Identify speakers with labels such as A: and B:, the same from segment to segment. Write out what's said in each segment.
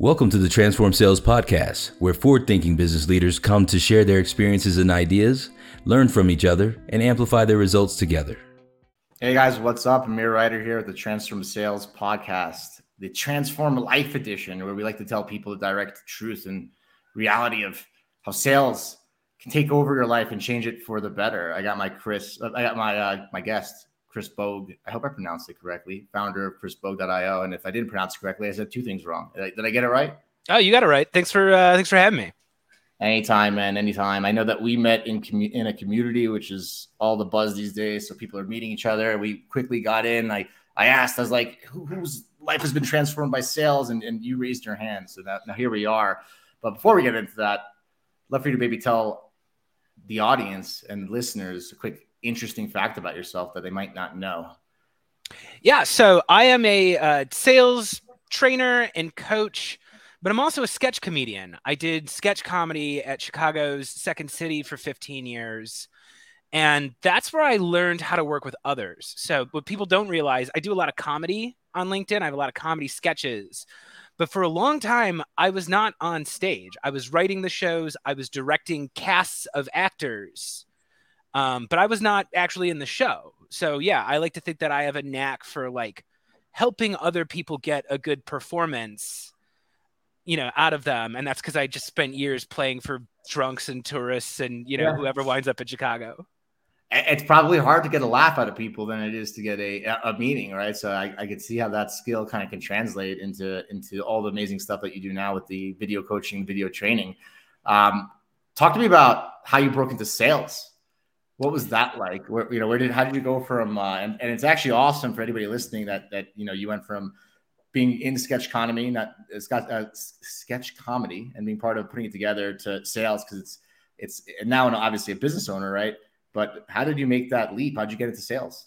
A: Welcome to the Transform Sales Podcast, where forward thinking business leaders come to share their experiences and ideas, learn from each other, and amplify their results together.
B: Hey guys, what's up? Amir Reiter here with the Transform Sales Podcast, the Transform Life Edition, where we like to tell people the direct truth and reality of how sales can take over your life and change it for the better. I got my Chris, I got my uh, my guest Chris Bogue. I hope I pronounced it correctly. Founder of ChrisBogue.io. And if I didn't pronounce it correctly, I said two things wrong. Did I, did I get it right?
C: Oh, you got it right. Thanks for uh, thanks for having me.
B: Anytime, man. Anytime. I know that we met in commu- in a community, which is all the buzz these days. So people are meeting each other. We quickly got in. I I asked. I was like, Who, "Whose life has been transformed by sales?" And, and you raised your hand. So that, now here we are. But before we get into that, I'd love for you to maybe tell the audience and listeners a quick interesting fact about yourself that they might not know.
C: Yeah, so I am a uh, sales trainer and coach, but I'm also a sketch comedian. I did sketch comedy at Chicago's Second City for 15 years. And that's where I learned how to work with others. So, what people don't realize, I do a lot of comedy on LinkedIn. I have a lot of comedy sketches. But for a long time, I was not on stage. I was writing the shows, I was directing casts of actors. Um, but I was not actually in the show so yeah, I like to think that I have a knack for like helping other people get a good performance, you know, out of them, and that's because I just spent years playing for drunks and tourists and you know yeah. whoever winds up in Chicago.
B: It's probably hard to get a laugh out of people than it is to get a a meeting, right? So I, I could see how that skill kind of can translate into into all the amazing stuff that you do now with the video coaching, video training. Um, talk to me about how you broke into sales what was that like? Where, you know, where did how did you go from? Uh, and, and it's actually awesome for anybody listening that that you know you went from being in sketch comedy, not it's got uh, sketch comedy, and being part of putting it together to sales because it's it's now obviously a business owner, right? But how did you make that leap? How'd you get into sales?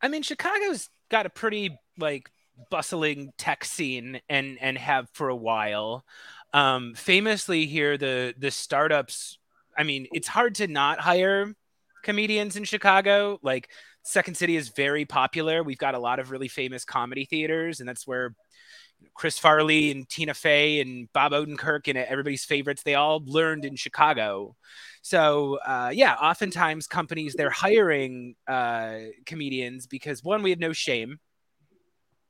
C: I mean, Chicago's got a pretty like bustling tech scene and and have for a while. Um, famously here, the the startups. I mean, it's hard to not hire comedians in Chicago. Like Second City is very popular. We've got a lot of really famous comedy theaters, and that's where Chris Farley and Tina Fey and Bob Odenkirk and everybody's favorites, they all learned in Chicago. So, uh, yeah, oftentimes companies, they're hiring uh, comedians because one, we have no shame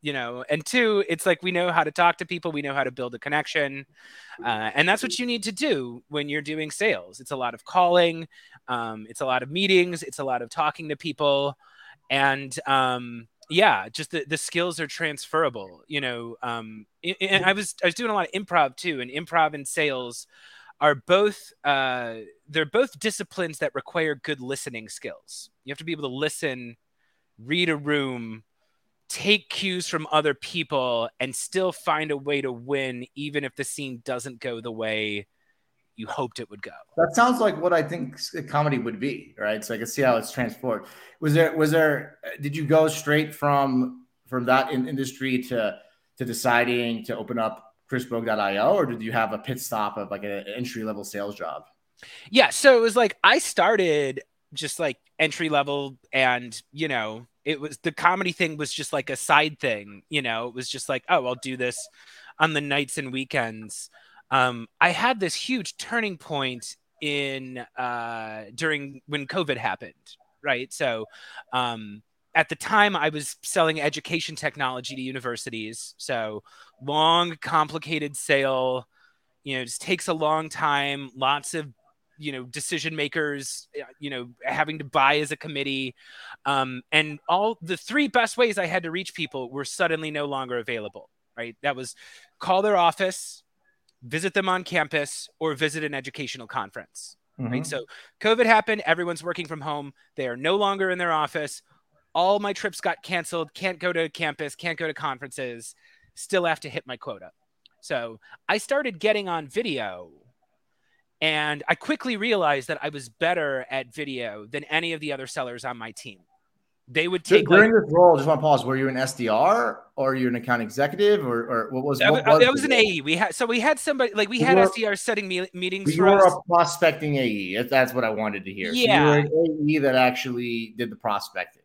C: you know and two it's like we know how to talk to people we know how to build a connection uh, and that's what you need to do when you're doing sales. It's a lot of calling um, it's a lot of meetings it's a lot of talking to people and um, yeah just the, the skills are transferable you know um, and i was i was doing a lot of improv too and improv and sales are both uh, they're both disciplines that require good listening skills. You have to be able to listen read a room take cues from other people and still find a way to win even if the scene doesn't go the way you hoped it would go.
B: That sounds like what I think comedy would be, right? So I can see how it's transformed. Was there was there did you go straight from from that in industry to to deciding to open up chrisbogue.io or did you have a pit stop of like an entry level sales job?
C: Yeah, so it was like I started just like entry level and you know it was the comedy thing was just like a side thing you know? It was just like oh i'll do this on the nights and weekends. Um, i had this huge turning point in uh, during when covid happened right? So um, at the time i was selling education technology to universities. So long complicated sale you know just takes a long time lots of you know decision makers uh, you know having to buy as a committee. Um, and all the three best ways i had to reach people were suddenly no longer available right? That was call their office visit them on campus or visit an educational conference mm-hmm. right so covid happened everyone's working from home they are no longer in their office all my trips got canceled can't go to campus can't go to conferences still have to hit my quota. So i started getting on video and I quickly realized that I was better at video than any of the other sellers on my team. They would take
B: during like, this role. Just want to pause. Were you an SDR or you're you an account executive or, or what was? What uh,
C: was, was an AE. We had so we had somebody like we had were, SDR setting me, meetings.
B: You were us. a prospecting AE. That's what I wanted to hear.
C: Yeah,
B: so you were an AE that actually did the prospecting.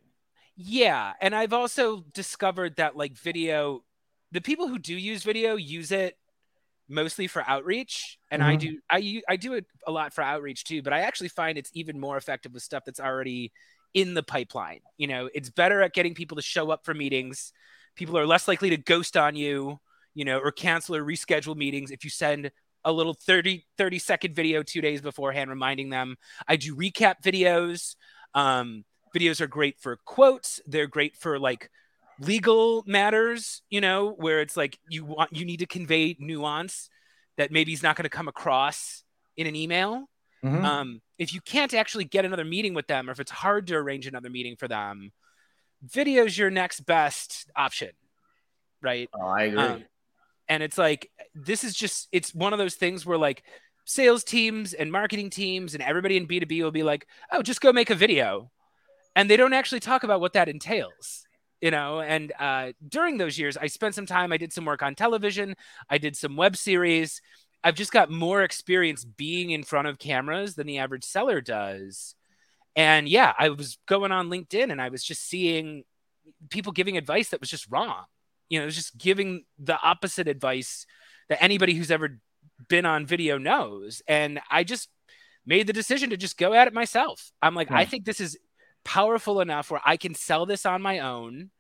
C: Yeah, and I've also discovered that like video, the people who do use video use it mostly for outreach and mm-hmm. i do i i do it a lot for outreach too but i actually find it's even more effective with stuff that's already in the pipeline. You know it's better at getting people to show up for meetings. People are less likely to ghost on you you know or cancel or reschedule meetings if you send a little 30 30 second video two days beforehand reminding them i do recap videos. Um, videos are great for quotes. They're great for like legal matters, you know, where it's like you want you need to convey nuance that maybe is not going to come across in an email. Mm-hmm. Um, if you can't actually get another meeting with them, or if it's hard to arrange another meeting for them, video is your next best option, right?
B: Oh, I agree. Um,
C: and it's like this is just it's one of those things where like sales teams and marketing teams and everybody in B2B will be like, "Oh, just go make a video." And they don't actually talk about what that entails you know and uh, during those years i spent some time i did some work on television i did some web series. I've just got more experience being in front of cameras than the average seller does. And yeah i was going on linkedin and i was just seeing people giving advice that was just wrong. You know it was just giving the opposite advice that anybody who's ever been on video knows. And i just made the decision to just go at it myself. I'm like i hmm. think this is powerful enough where I can sell this on my own.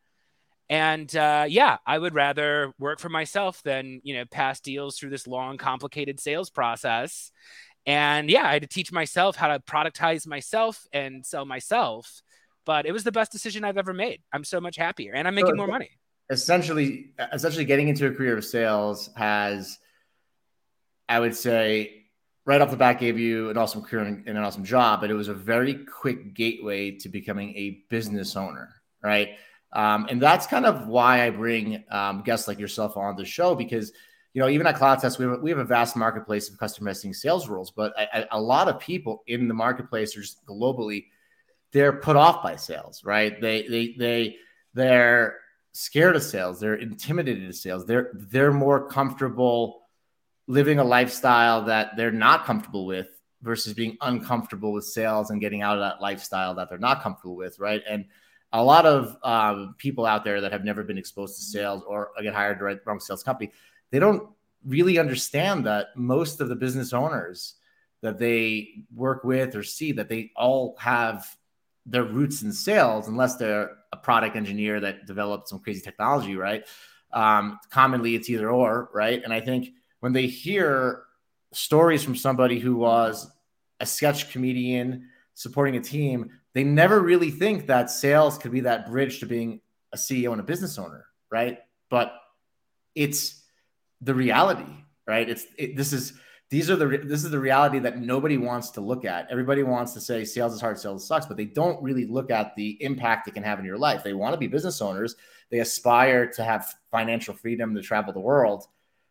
C: And uh, yeah, I would rather work for myself than you know pass deals through this long, complicated sales process. And yeah, I had to teach myself how to productize myself and sell myself. But it was the best decision I've ever made. I'm so much happier, and I'm making so, more money.
B: Essentially, essentially, getting into a career of sales has, I would say, right off the bat gave you an awesome career and an awesome job, but it was a very quick gateway to becoming a business owner, right? Um, and that's kind of why I bring um, guests like yourself on the show because you know even at CloudTask we have, we have a vast marketplace of customer messaging sales rules, but I, I, a lot of people in the marketplace or just globally they're put off by sales, right? They they they they're scared of sales, they're intimidated of sales, they're they're more comfortable living a lifestyle that they're not comfortable with versus being uncomfortable with sales and getting out of that lifestyle that they're not comfortable with, right? And a lot of um, people out there that have never been exposed to sales or get hired to the wrong sales company, they don't really understand that most of the business owners that they work with or see that they all have their roots in sales, unless they're a product engineer that developed some crazy technology, right? Um, commonly, it's either or, right? And I think when they hear stories from somebody who was a sketch comedian supporting a team, they never really think that sales could be that bridge to being a CEO and a business owner, right? But it's the reality, right? It's it, this is these are the this is the reality that nobody wants to look at. Everybody wants to say sales is hard, sales sucks, but they don't really look at the impact it can have in your life. They want to be business owners. They aspire to have financial freedom to travel the world,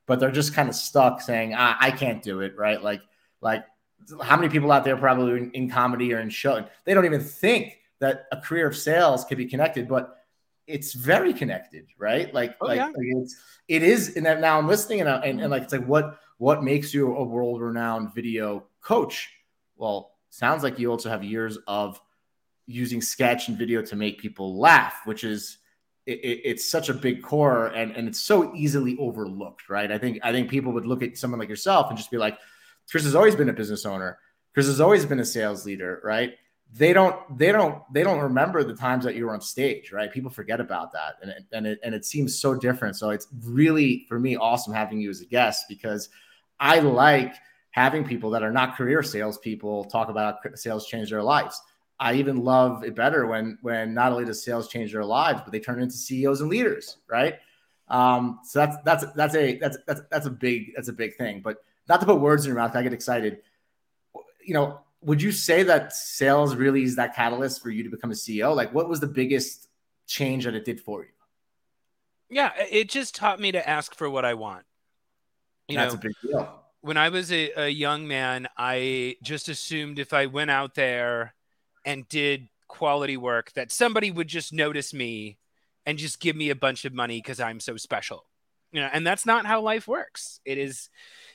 B: but they're just kind of stuck saying, ah, I can't do it, right? Like, like how many people out there probably in, in comedy or in show, they don't even think that a career of sales could be connected, but it's very connected, right? Like, oh, like, yeah. like, it's it is. And now I'm listening, and, and and like it's like what what makes you a world renowned video coach? Well, sounds like you also have years of using sketch and video to make people laugh, which is it, it's such a big core and, and it's so easily overlooked, right? I think I think people would look at someone like yourself and just be like, Chris has always been a business owner. Chris has always been a sales leader, right? They don't they don't they don't remember the times that you were on stage, right? People forget about that, and it, and it and it seems so different. So it's really for me awesome having you as a guest because I like having people that are not career salespeople talk about how sales change their lives. I even love it better when when not only does sales change their lives, but they turn into CEOs and leaders, right? Um, so that's that's that's a that's that's that's a big that's a big thing. But not to put words in your mouth, I get excited. You know, would you say that sales really is that catalyst for you to become a CEO? Like, what was the biggest change that it did for you?
C: Yeah, it just taught me to ask for what I want.
B: You that's know, a big deal.
C: When I was a, a young man, I just assumed if I went out there and did quality work that somebody would just notice me and just give me a bunch of money because I'm so special. You know, and that's not how life works. It is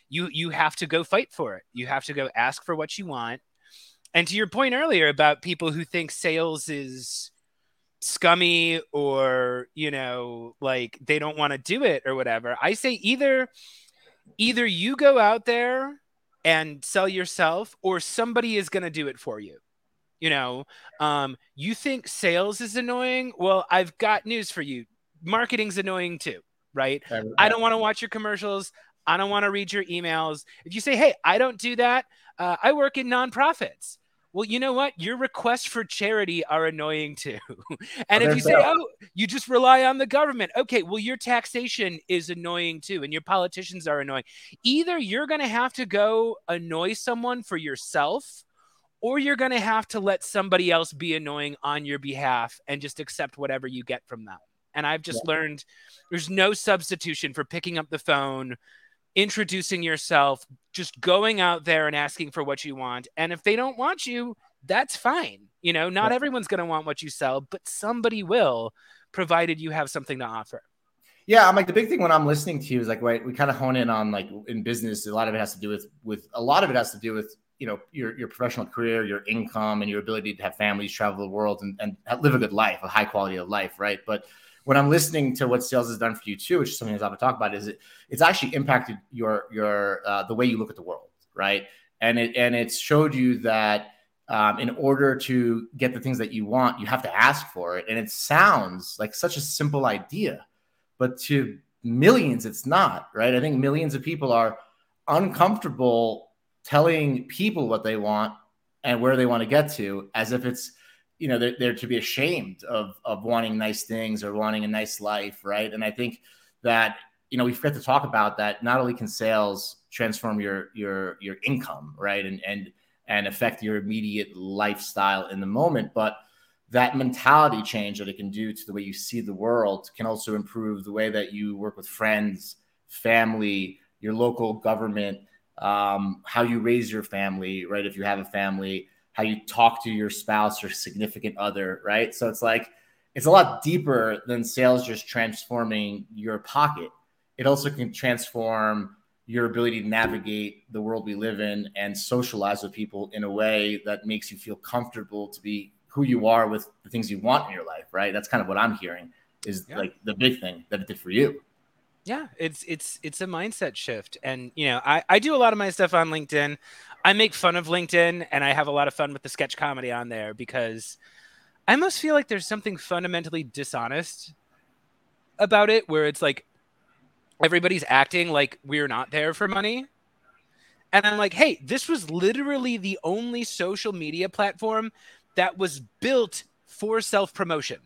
C: you you have to go fight for it. You have to go ask for what you want. And to your point earlier about people who think sales is scummy or, you know, like they don't want to do it or whatever, I say either either you go out there and sell yourself or somebody is going to do it for you you know um, you think sales is annoying? Well i've got news for you. Marketing's annoying too right? I don't want to watch your commercials. I don't want to read your emails. If you say hey i don't do that uh, i work in nonprofits. Well, you know what? Your requests for charity are annoying too. and if you say, oh, you just rely on the government, okay, well, your taxation is annoying too, and your politicians are annoying. Either you're going to have to go annoy someone for yourself, or you're going to have to let somebody else be annoying on your behalf and just accept whatever you get from them. And I've just yeah. learned there's no substitution for picking up the phone, introducing yourself, just going out there and asking for what you want. And if they don't want you, that's fine. You know, not everyone's going to want what you sell, but somebody will, provided you have something to offer.
B: Yeah, I'm like the big thing when I'm listening to you is like right, we kind of hone in on like in business. A lot of it has to do with with a lot of it has to do with you know your your professional career, your income, and your ability to have families, travel the world, and, and live a good life, a high quality of life, right? But when I'm listening to what sales has done for you too, which is something that I've talk about, is it it's actually impacted your your uh, the way you look at the world, right? And it and it's showed you that um, in order to get the things that you want, you have to ask for it. And it sounds like such a simple idea, but to millions, it's not, right? I think millions of people are uncomfortable telling people what they want and where they want to get to as if it's you know they're, they're to be ashamed of of wanting nice things or wanting a nice life right? And i think that you know we forget to talk about that not only can sales transform your your your income right? And and and affect your immediate lifestyle in the moment but that mentality change that it can do to the way you see the world can also improve the way that you work with friends family your local government um, how you raise your family right if you have a family how you talk to your spouse or significant other, right? So it's like it's a lot deeper than sales just transforming your pocket. It also can transform your ability to navigate the world we live in and socialize with people in a way that makes you feel comfortable to be who you are with the things you want in your life, right? That's kind of what I'm hearing is yeah. like the big thing that it did for you.
C: Yeah, it's it's it's a mindset shift. And you know, I, I do a lot of my stuff on LinkedIn. I make fun of LinkedIn and I have a lot of fun with the sketch comedy on there because I almost feel like there's something fundamentally dishonest about it where it's like everybody's acting like we're not there for money. And I'm like, hey, this was literally the only social media platform that was built for self promotion.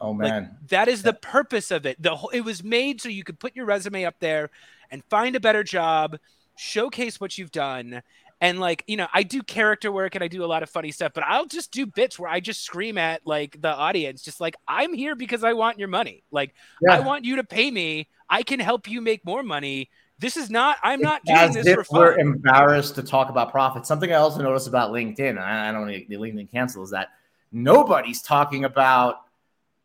B: Oh man,
C: like, that is the purpose of it. The whole, it was made so you could put your resume up there and find a better job, showcase what you've done, and like, you know, I do character work and I do a lot of funny stuff, but I'll just do bits where I just scream at like the audience, just like, I'm here because I want your money. Like, yeah. I want you to pay me. I can help you make more money. This is not, I'm not it's doing this for fun.
B: We're embarrassed to talk about profit. Something I also noticed about LinkedIn, I don't want to LinkedIn cancel, is that nobody's talking about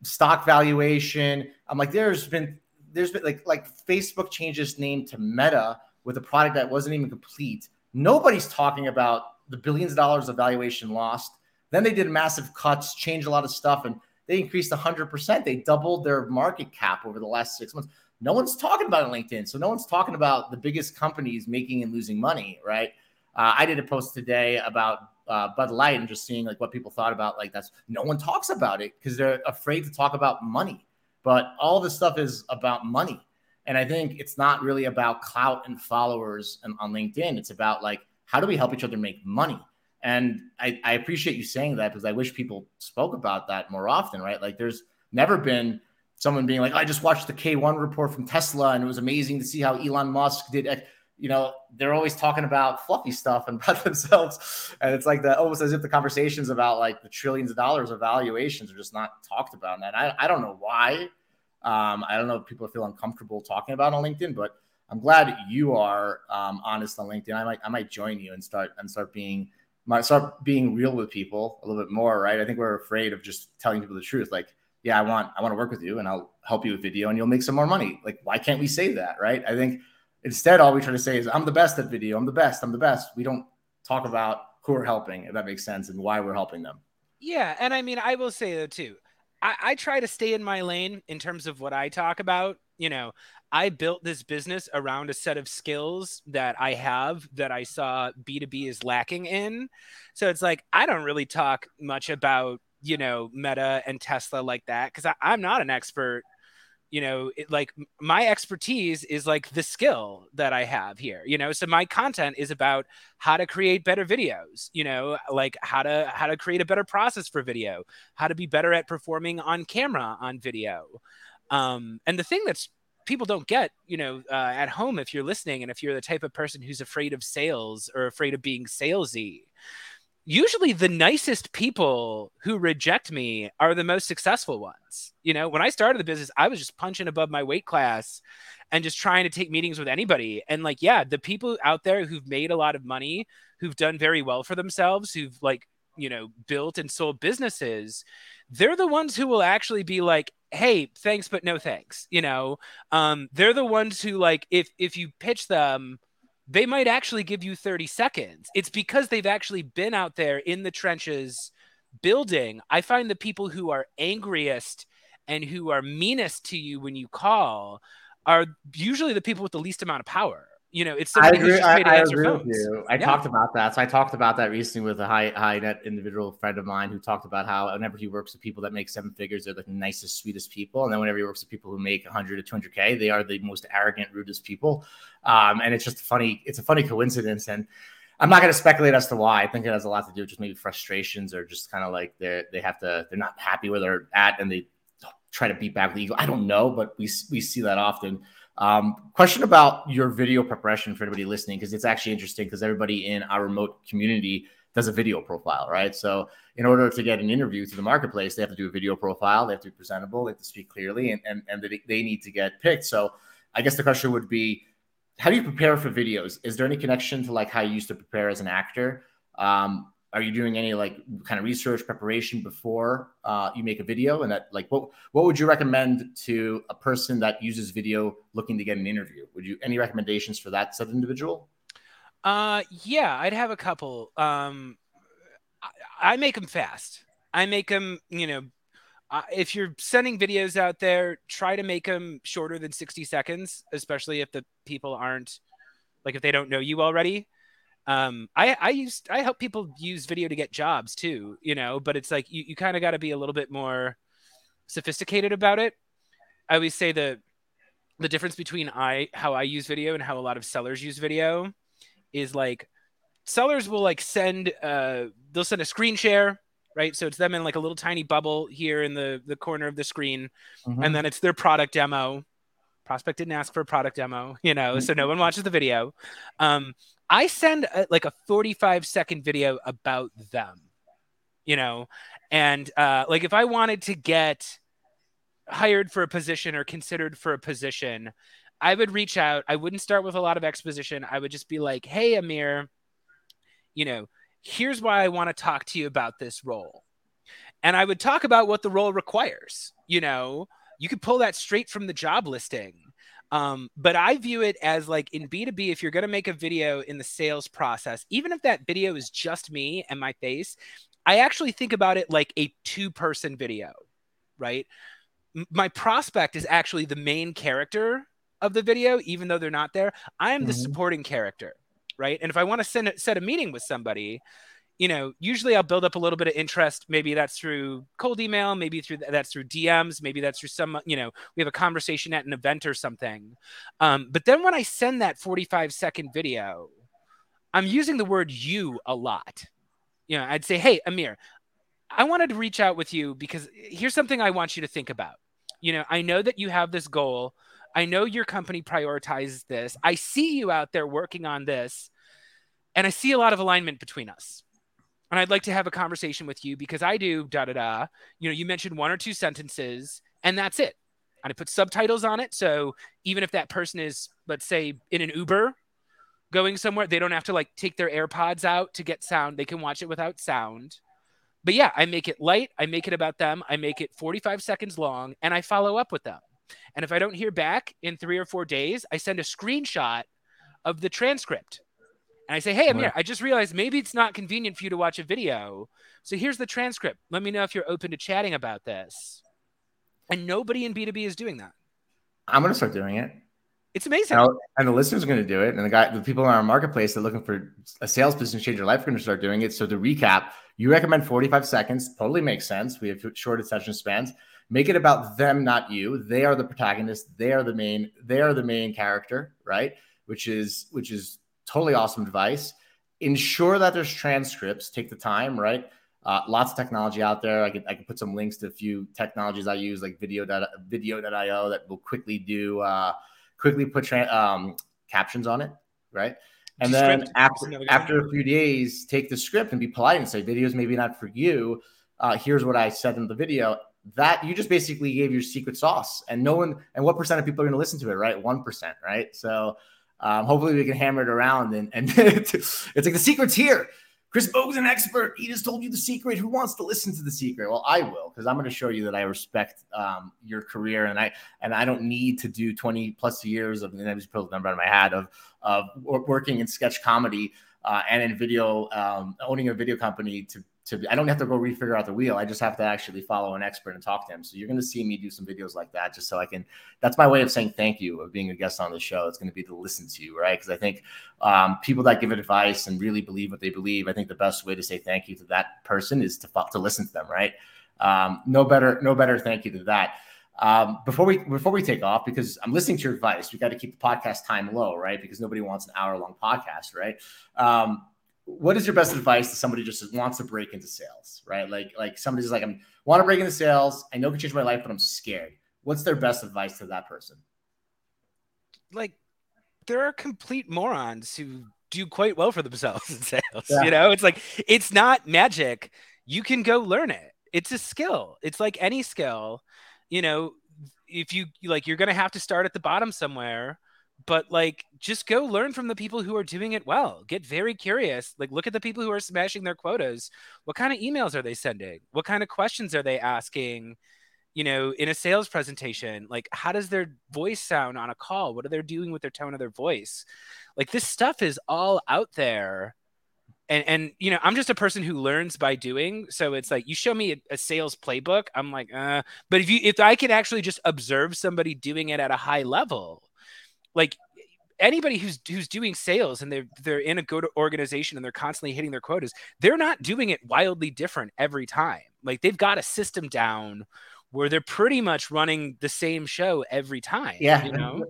B: stock valuation. I'm like, there's been, there's been like, like Facebook changed its name to Meta with a product that wasn't even complete Nobody's talking about the billions of dollars of valuation lost. Then they did massive cuts, changed a lot of stuff, and they increased 100%. They doubled their market cap over the last six months. No one's talking about LinkedIn. So no one's talking about the biggest companies making and losing money, right? Uh, I did a post today about uh, Bud Light and just seeing like what people thought about like that's no one talks about it because they're afraid to talk about money. But all this stuff is about money. And I think it's not really about clout and followers and, on LinkedIn. It's about like, how do we help each other make money? And I, I appreciate you saying that because I wish people spoke about that more often, right? Like, there's never been someone being like, I just watched the K1 report from Tesla and it was amazing to see how Elon Musk did. You know, they're always talking about fluffy stuff and about themselves. And it's like the almost as if the conversations about like the trillions of dollars of valuations are just not talked about. And I, I don't know why. Um, I don't know if people feel uncomfortable talking about on LinkedIn, but I'm glad you are um, honest on LinkedIn. I might I might join you and start and start being might start being real with people a little bit more, right? I think we're afraid of just telling people the truth. Like, yeah, I want I want to work with you and I'll help you with video and you'll make some more money. Like, why can't we say that, right? I think instead all we try to say is I'm the best at video. I'm the best. I'm the best. We don't talk about who we're helping, if that makes sense, and why we're helping them.
C: Yeah, and I mean, I will say though too. I, I try to stay in my lane in terms of what I talk about. you know, I built this business around a set of skills that I have that I saw B2B is lacking in. So it's like, I don't really talk much about, you know, Meta and Tesla like that because I'm not an expert you know it, like my expertise is like the skill that i have here you know? So my content is about how to create better videos you know? Like how to how to create a better process for video how to be better at performing on camera on video. Um, and the thing that's people don't get you know uh, at home if you're listening and if you're the type of person who's afraid of sales or afraid of being salesy usually the nicest people who reject me are the most successful ones. You know, when I started the business, I was just punching above my weight class and just trying to take meetings with anybody. And like, yeah, the people out there who've made a lot of money, who've done very well for themselves, who've like, you know, built and sold businesses, they're the ones who will actually be like, hey, thanks, but no thanks. You know, um, they're the ones who like, if if you pitch them, they might actually give you 30 seconds. It's because they've actually been out there in the trenches building. I find the people who are angriest and who are meanest to you when you call are usually the people with the least amount of power you know, it's
B: somebody I agree, I, I agree with you. I yeah. talked about that. So I talked about that recently with a high high net individual friend of mine who talked about how whenever he works with people that make seven figures, they're the nicest, sweetest people, and then whenever he works with people who make 100 to 200k, they are the most arrogant, rudest people. Um, and it's just funny. It's a funny coincidence, and I'm not going to speculate as to why. I think it has a lot to do with just maybe frustrations or just kind of like they they have to they're not happy where they're at, and they try to beat back the ego. I don't know, but we we see that often. Um, question about your video preparation for anybody listening, because it's actually interesting because everybody in our remote community does a video profile, right? So in order to get an interview to the marketplace, they have to do a video profile. They have to be presentable. They have to speak clearly, and and, and they, they need to get picked. So I guess the question would be, how do you prepare for videos? Is there any connection to like how you used to prepare as an actor? Um, are you doing any like kind of research preparation before uh, you make a video? And that like what what would you recommend to a person that uses video looking to get an interview? Would you any recommendations for that set individual?
C: Uh yeah i'd have a couple. Um I, I make them fast. I make them you know uh, if you're sending videos out there try to make them shorter than 60 seconds especially if the people aren't like if they don't know you already um, I, I used I help people use video to get jobs too, you know, but it's like you, you kind of got to be a little bit more sophisticated about it. I always say the the difference between I how I use video and how a lot of sellers use video is like sellers will like send uh they'll send a screen share right so it's them in like a little tiny bubble here in the the corner of the screen mm-hmm. and then it's their product demo prospect didn't ask for a product demo you know so no one watches the video um I send a, like a 45 second video about them, you know, and uh, like if I wanted to get hired for a position or considered for a position, I would reach out. I wouldn't start with a lot of exposition. I would just be like, hey, Amir, you know, here's why I want to talk to you about this role. And I would talk about what the role requires. You know, you could pull that straight from the job listing. Um, but I view it as like in B2B, if you're going to make a video in the sales process, even if that video is just me and my face, I actually think about it like a two person video, right? M- my prospect is actually the main character of the video, even though they're not there. I am mm-hmm. the supporting character, right? And if I want to send set a meeting with somebody, you know, usually I'll build up a little bit of interest. Maybe that's through cold email, maybe through that's through DMs, maybe that's through some, you know, we have a conversation at an event or something. Um, but then when I send that 45 second video, I'm using the word you a lot. You know, I'd say, hey, Amir, I wanted to reach out with you because here's something I want you to think about. You know, I know that you have this goal. I know your company prioritizes this. I see you out there working on this, and I see a lot of alignment between us and I'd like to have a conversation with you because I do da da da. You know, you mentioned one or two sentences, and that's it. And I put subtitles on it, so even if that person is, let's say, in an Uber going somewhere, they don't have to like take their AirPods out to get sound. They can watch it without sound. But yeah, I make it light. I make it about them. I make it 45 seconds long, and I follow up with them. And if I don't hear back in three or four days, I send a screenshot of the transcript and I say, "Hey, Amir, I just realized maybe it's not convenient for you to watch a video. So here's the transcript. Let me know if you're open to chatting about this." And nobody in B2B is doing that.
B: I'm going to start doing it.
C: It's amazing.
B: And, and the listeners are going to do it. And the guy, the people in our marketplace that are looking for a sales business change your life are going to start doing it. So to recap, you recommend 45 seconds. Totally makes sense. We have short attention spans. Make it about them, not you. They are the protagonist. They are the main. They are the main character, right? Which is which is totally awesome advice. Ensure that there's transcripts. Take the time, right? Uh, lots of technology out there. I can I can put some links to a few technologies I use, like video video.io, that will quickly do uh, quickly put tra- um, captions on it, right? And then after after a few days, take the script and be polite and say, "Videos maybe not for you. Uh, here's what I said in the video." That you just basically gave your secret sauce, and no one and what percent of people are going to listen to it, right? One percent, right? So um, hopefully we can hammer it around, and and it's like the secret's here. Chris Bogue's an expert. He just told you the secret. Who wants to listen to the secret? Well, I will because I'm going to show you that I respect um, your career and I and I don't need to do 20 plus years of. And I just pulled the number out of my hat of of working in sketch comedy uh, and in video, um, owning a video company to to I don't have to go refigure out the wheel. I just have to actually follow an expert and talk to him. So you're going to see me do some videos like that, just so I can. That's my way of saying thank you of being a guest on the show. It's going to be to listen to you, right? Because I think um, people that give advice and really believe what they believe, I think the best way to say thank you to that person is to to listen to them, right? Um, no better, no better thank you to that. Um, before we before we take off, because I'm listening to your advice, we got to keep the podcast time low, right? Because nobody wants an hour long podcast, right? Um, what is your best advice to somebody just wants to break into sales, right? Like like somebody's like, I'm want to break into sales. I know it can change my life, but I'm scared. What's their best advice to that person?
C: Like there are complete morons who do quite well for themselves in sales. Yeah. You know, it's like it's not magic. You can go learn it. It's a skill. It's like any skill. You know, if you like you're going to have to start at the bottom somewhere but like just go learn from the people who are doing it well. Get very curious. Like look at the people who are smashing their quotas. What kind of emails are they sending? What kind of questions are they asking you know in a sales presentation? Like how does their voice sound on a call? What are they doing with their tone of their voice? Like this stuff is all out there. And and you know i'm just a person who learns by doing. So it's like you show me a, a, sales playbook i'm like uh but if you if i can actually just observe somebody doing it at a high level like anybody who's who's doing sales and they're they're in a good organization and they're constantly hitting their quotas, they're not doing it wildly different every time. Like they've got a system down where they're pretty much running the same show every time.
B: Yeah.
C: You know?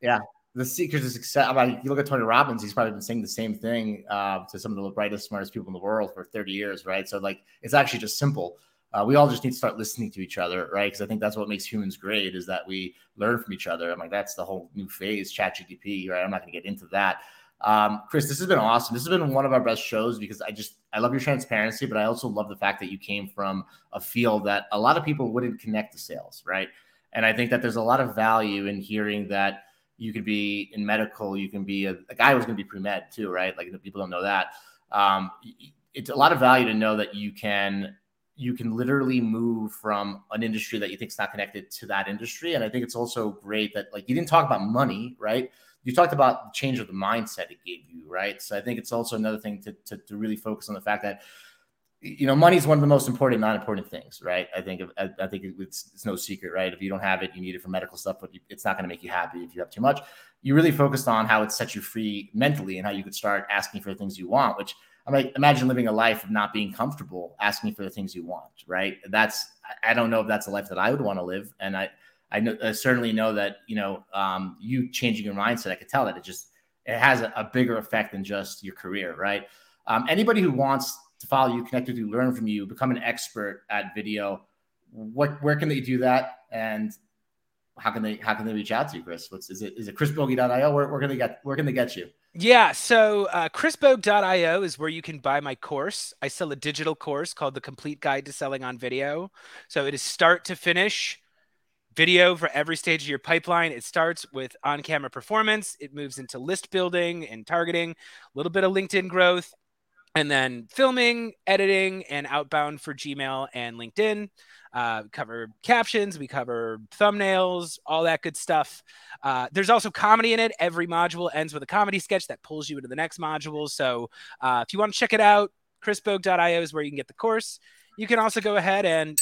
B: Yeah. The secret to success. I mean, you look at Tony Robbins, he's probably been saying the same thing uh, to some of the brightest, smartest people in the world for 30 years, right? So, like, it's actually just simple uh, we all just need to start listening to each other, right? Because I think that's what makes humans great is that we learn from each other. I'm like, that's the whole new phase, ChatGPT, right? I'm not going to get into that. Um, Chris, this has been awesome. This has been one of our best shows because I just, I love your transparency, but I also love the fact that you came from a field that a lot of people wouldn't connect to sales, right? And I think that there's a lot of value in hearing that you could be in medical, you can be a, a guy who's going to be pre med too, right? Like people don't know that. Um, it's a lot of value to know that you can you can literally move from an industry that you think is not connected to that industry. And I think it's also great that like you didn't talk about money, right? You talked about the change of the mindset it gave you, right? So I think it's also another thing to, to, to really focus on the fact that you know money is one of the most important not important things right i think i, I think it's, it's no secret right if you don't have it you need it for medical stuff but you, it's not going to make you happy if you have too much you really focused on how it sets you free mentally and how you could start asking for the things you want which I mean, imagine living a life of not being comfortable asking for the things you want, right? That's I don't know if that's a life that I would want to live, and I I, know, I certainly know that you know um, you changing your mindset. I could tell that it just it has a, a bigger effect than just your career, right? Um, anybody who wants to follow you, connect with you, learn from you, become an expert at video, what where can they do that? And how can they how can they reach out to you, Chris? What's is it is it chrisbogey.io? Where, where can they get where can they get you?
C: Yeah, so uh, chrisbogue.io is where you can buy my course. I sell a digital course called The Complete Guide to Selling on Video. So it is start to finish video for every stage of your pipeline. It starts with on camera performance, it moves into list building and targeting, a little bit of LinkedIn growth, and then filming, editing, and outbound for Gmail and LinkedIn. Uh, cover captions, we cover thumbnails, all that good stuff. Uh, there's also comedy in it. Every module ends with a comedy sketch that pulls you into the next module. So uh, if you want to check it out, chrisbogue.io is where you can get the course. You can also go ahead and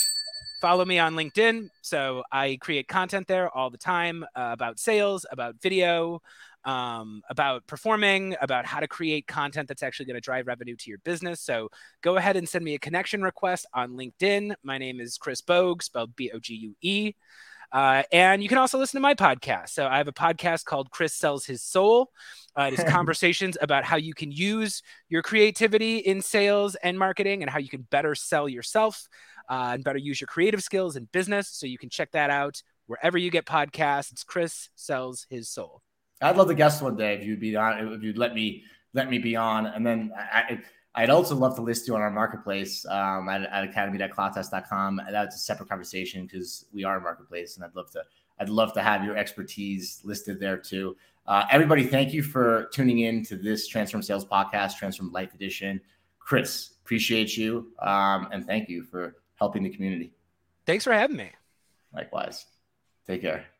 C: follow me on LinkedIn. So I create content there all the time uh, about sales, about video, um, about performing, about how to create content that's actually going to drive revenue to your business. So go ahead and send me a connection request on LinkedIn. My name is Chris Bogue, spelled B O G U E. Uh, and you can also listen to my podcast. So I have a podcast called Chris Sells His Soul. Uh, it is conversations about how you can use your creativity in sales and marketing and how you can better sell yourself uh, and better use your creative skills in business. So you can check that out wherever you get podcasts. Chris Sells His Soul.
B: I'd love to guest one day if you'd be on, if you'd let me let me be on, and then I, I'd also love to list you on our marketplace um, at, at academy.cloudtask.com. That's a separate conversation because we are a marketplace, and I'd love to I'd love to have your expertise listed there too. Uh, everybody, thank you for tuning in to this Transform Sales podcast, Transform Life Edition. Chris, appreciate you, um, and thank you for helping the community.
C: Thanks for having me.
B: Likewise. Take care.